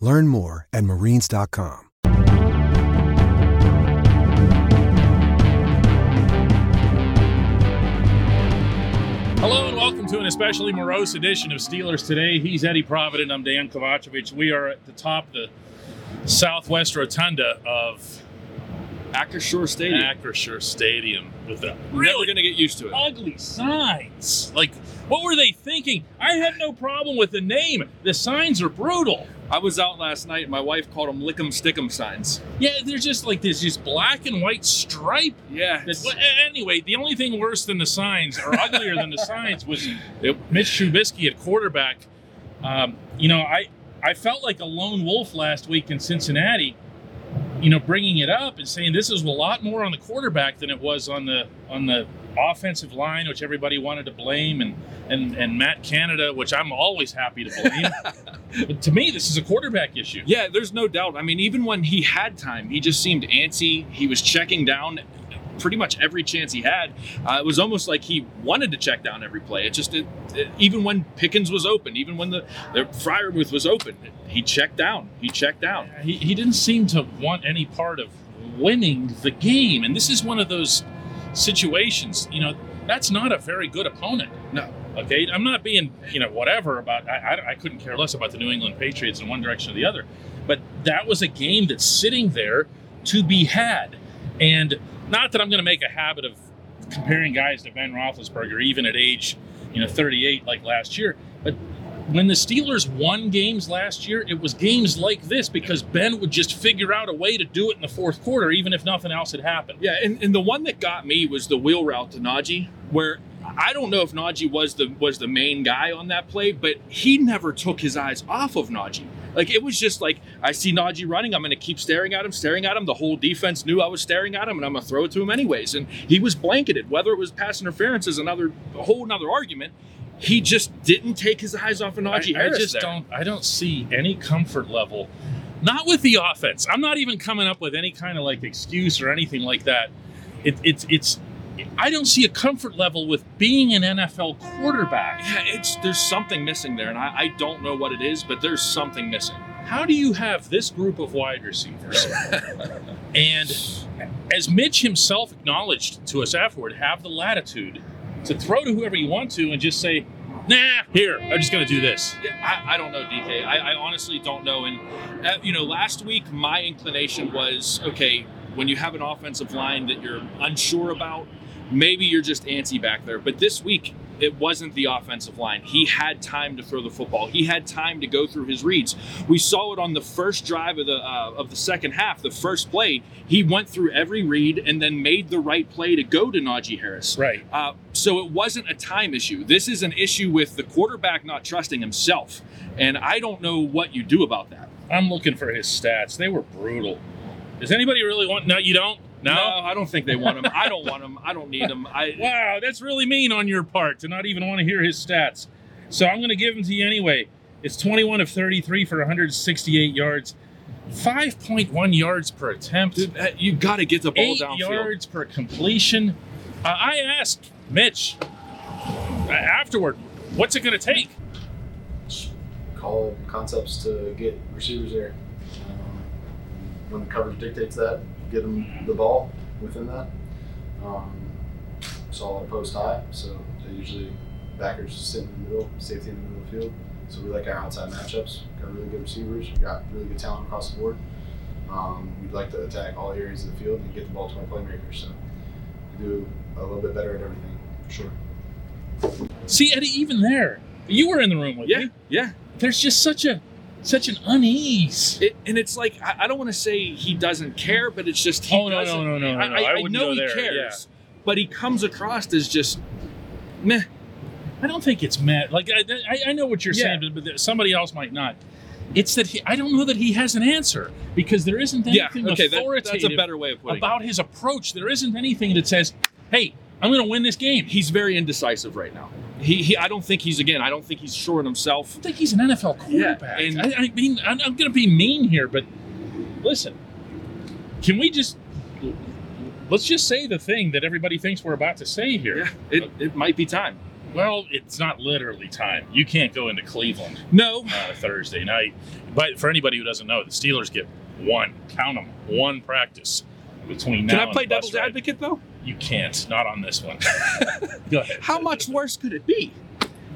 Learn more at marines.com. Hello and welcome to an especially morose edition of Steelers Today. He's Eddie Provident. I'm Dejan Kovacevic. We are at the top of the southwest rotunda of Acrisure Stadium. Acrisure Stadium with the We're really never going to get used to it. ugly signs. Like, what were they thinking? I had no problem with the name. The signs are brutal. I was out last night. and My wife called them lick'em stick'em signs. Yeah, they're just like this, just black and white stripe. Yeah. That, well, anyway, the only thing worse than the signs, or uglier than the signs, was it, Mitch Trubisky at quarterback. Um, you know, I I felt like a lone wolf last week in Cincinnati. You know, bringing it up and saying this is a lot more on the quarterback than it was on the on the offensive line, which everybody wanted to blame, and and and Matt Canada, which I'm always happy to blame. but to me, this is a quarterback issue. Yeah, there's no doubt. I mean, even when he had time, he just seemed antsy. He was checking down pretty much every chance he had. Uh, it was almost like he wanted to check down every play. It just, it, it- even when Pickens was open, even when the, the Freiermuth was open, he checked down. He checked down. he, he didn't seem to want any part of winning the game. And this is one of those situations, you know, that's not a very good opponent. No. Okay. I'm not being, you know, whatever about, I, I, I couldn't care less about the New England Patriots in one direction or the other. But that was a game that's sitting there to be had. And not that I'm going to make a habit of comparing guys to Ben Roethlisberger, even at age, you know, 38 like last year. But when the Steelers won games last year, it was games like this because Ben would just figure out a way to do it in the fourth quarter, even if nothing else had happened. Yeah, and, and the one that got me was the wheel route to Najee, where I don't know if Najee was the was the main guy on that play, but he never took his eyes off of Najee. Like it was just like I see Najee running, I'm going to keep staring at him, staring at him. The whole defense knew I was staring at him, and I'm going to throw it to him anyways. And he was blanketed. Whether it was pass interference is another a whole another argument. He just didn't take his eyes off of Najee I, I just there. don't. I don't see any comfort level. Not with the offense. I'm not even coming up with any kind of like excuse or anything like that. It, it's it's. I don't see a comfort level with being an NFL quarterback. Yeah, it's there's something missing there, and I, I don't know what it is, but there's something missing. How do you have this group of wide receivers? and as Mitch himself acknowledged to us afterward, have the latitude to throw to whoever you want to and just say, nah, here, I'm just going to do this. I, I don't know, DK. I, I honestly don't know. And uh, you know, last week my inclination was okay. When you have an offensive line that you're unsure about, maybe you're just antsy back there. But this week, it wasn't the offensive line. He had time to throw the football. He had time to go through his reads. We saw it on the first drive of the uh, of the second half. The first play, he went through every read and then made the right play to go to Najee Harris. Right. Uh, so it wasn't a time issue. This is an issue with the quarterback not trusting himself, and I don't know what you do about that. I'm looking for his stats. They were brutal. Does anybody really want? No, you don't. No. I don't think they want him. I don't want him. I don't need him. I Wow, that's really mean on your part to not even want to hear his stats. So I'm going to give him to you anyway. It's 21 of 33 for 168 yards, 5.1 yards per attempt, dude, you got to get the ball eight downfield. yards per completion. Uh, I asked Mitch uh, afterward, what's it going to take? call concepts to get receivers there. When the coverage dictates that, get them the ball within that. Um, saw a post high, so they usually backers sit in the middle, safety in the middle of the field. So we like our outside matchups. Got really good receivers. We got really good talent across the board. Um, we'd like to attack all areas of the field and get the ball to our playmakers. So we do a little bit better at everything, for sure. See, Eddie, even there, you were in the room with Yeah, me. yeah. There's just such a such an unease. It, and it's like I, I don't want to say he doesn't care, but it's just he Oh, no, no, no, no, no, I, no. I, I know he there, cares, but he comes across as just meh. I don't think it's mad. Like I, I, I know what you're Yeah. saying, but but somebody else might not. It's that he, I don't know that he has an answer because there isn't Yeah, anything okay, that, authoritative that's a better way of putting about his approach. There isn't anything that says, "Hey, I'm going to win this game." He's very indecisive right now. He, he, I don't think he's again. I don't think he's sure in himself. I think he's an NFL quarterback. Yeah, and- I, I mean, I'm, I'm going to be mean here, but listen, can we just let's just say the thing that everybody thinks we're about to say here? Yeah, it, it might be time. Well, it's not literally time. You can't go into Cleveland No, uh, Thursday night. But for anybody who doesn't know, the Steelers get one, count them, one practice between now can I play the devil's ride. advocate though? You can't. Not on this one. go ahead. How much worse could it be?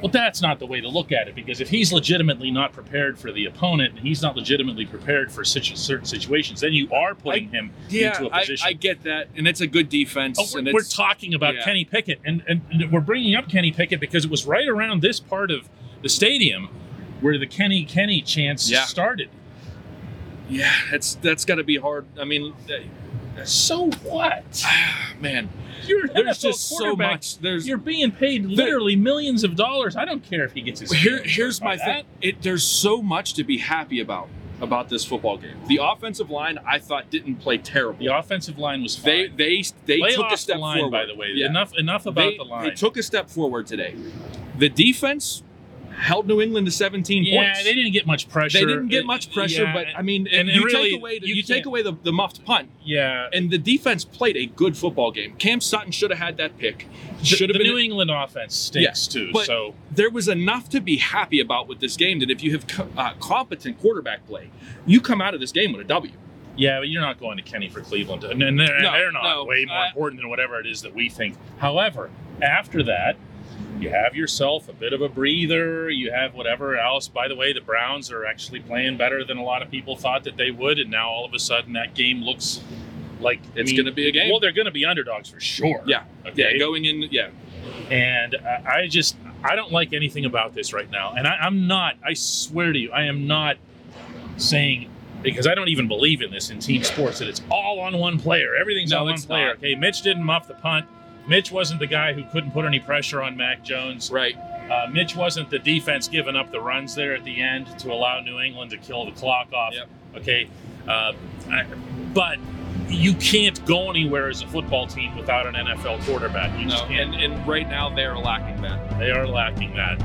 Well, that's not the way to look at it because if he's legitimately not prepared for the opponent and he's not legitimately prepared for situ- certain situations, then you are putting him Yeah, into a position. I get that, and it's a good defense. Oh, we're, we're talking about yeah. Kenny Pickett, and, and, and we're bringing up Kenny Pickett because it was right around this part of the stadium where the Kenny Kenny chance Yeah. started. yeah, that's that's got to be hard. I mean, So what? man, You're an there's NFL just so much. There's You're being paid literally millions of dollars. I don't care if he gets his. Here, here's my thing. It, there's so much to be happy about about this football game. The offensive line, I thought, didn't play terrible. The offensive line was They fine. they they Lay took a step line, forward. by the way. Yeah. Enough enough about they, the line. they took a step forward today. The defense held New England to 17 yeah, points. Yeah, they didn't get much pressure. They didn't get much pressure, yeah, but I mean, and- and you really, take away the, you you, take away the, the muffed punt, yeah. and the defense played a good football game. Cam Sutton should have had that pick. Should have been New England offense stinks too. but so there was enough to be happy about with this game that if you have co- uh, competent quarterback play, you come out of this game with a W. Yeah, but you're not going to Kenny for Cleveland, and and they're, No, they're not no, way more uh, important than whatever it is that we think. However, after that, you have yourself a bit of a breather. You have whatever else. By the way, the Browns are actually playing better than a lot of people thought that they would, and now all of a sudden that game looks like I It's mean, gonna be a game. Well, they're going to be underdogs for sure. Yeah. Okay. Yeah, going in, yeah. And I I just I don't like anything about this right now. And I, I'm not. I swear to you, I am not saying because I don't even believe in this in team sports that it's all on one player. Everything's No, on one player. not. Okay, Mitch didn't muff the punt. Mitch wasn't the guy who couldn't put any pressure on Mac Jones. Right. Uh, Mitch wasn't the defense giving up the runs there at the end to allow New England to kill the clock off. Yep. Okay, uh, I- but you can't go anywhere as a football team without an NFL quarterback. You No, just can't. and, and right now they are lacking that. They are lacking that.